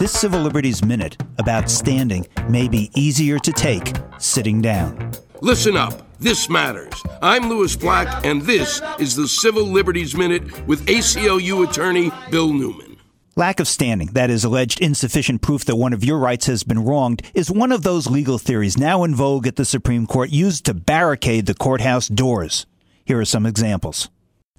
This Civil Liberties Minute about standing may be easier to take sitting down. Listen up. This matters. I'm Lewis Black, and this is the Civil Liberties Minute with ACLU attorney Bill Newman. Lack of standing, that is alleged insufficient proof that one of your rights has been wronged, is one of those legal theories now in vogue at the Supreme Court used to barricade the courthouse doors. Here are some examples.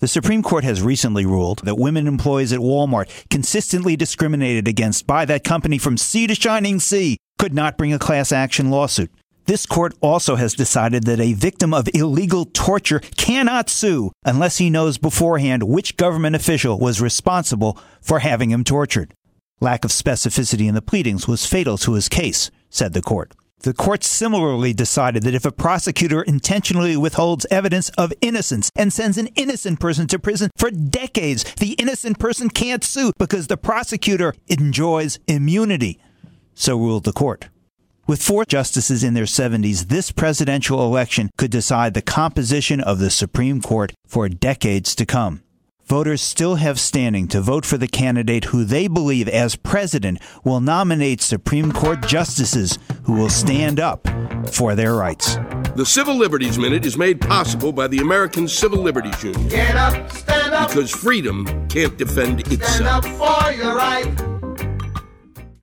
The Supreme Court has recently ruled that women employees at Walmart, consistently discriminated against by that company from sea to shining sea, could not bring a class action lawsuit. This court also has decided that a victim of illegal torture cannot sue unless he knows beforehand which government official was responsible for having him tortured. Lack of specificity in the pleadings was fatal to his case, said the court. The court similarly decided that if a prosecutor intentionally withholds evidence of innocence and sends an innocent person to prison for decades, the innocent person can't sue because the prosecutor enjoys immunity. So ruled the court. With four justices in their 70s, this presidential election could decide the composition of the Supreme Court for decades to come voters still have standing to vote for the candidate who they believe, as president, will nominate Supreme Court justices who will stand up for their rights. The Civil Liberties Minute is made possible by the American Civil Liberties Union. Get up, stand up. Because freedom can't defend itself. Stand up for your right.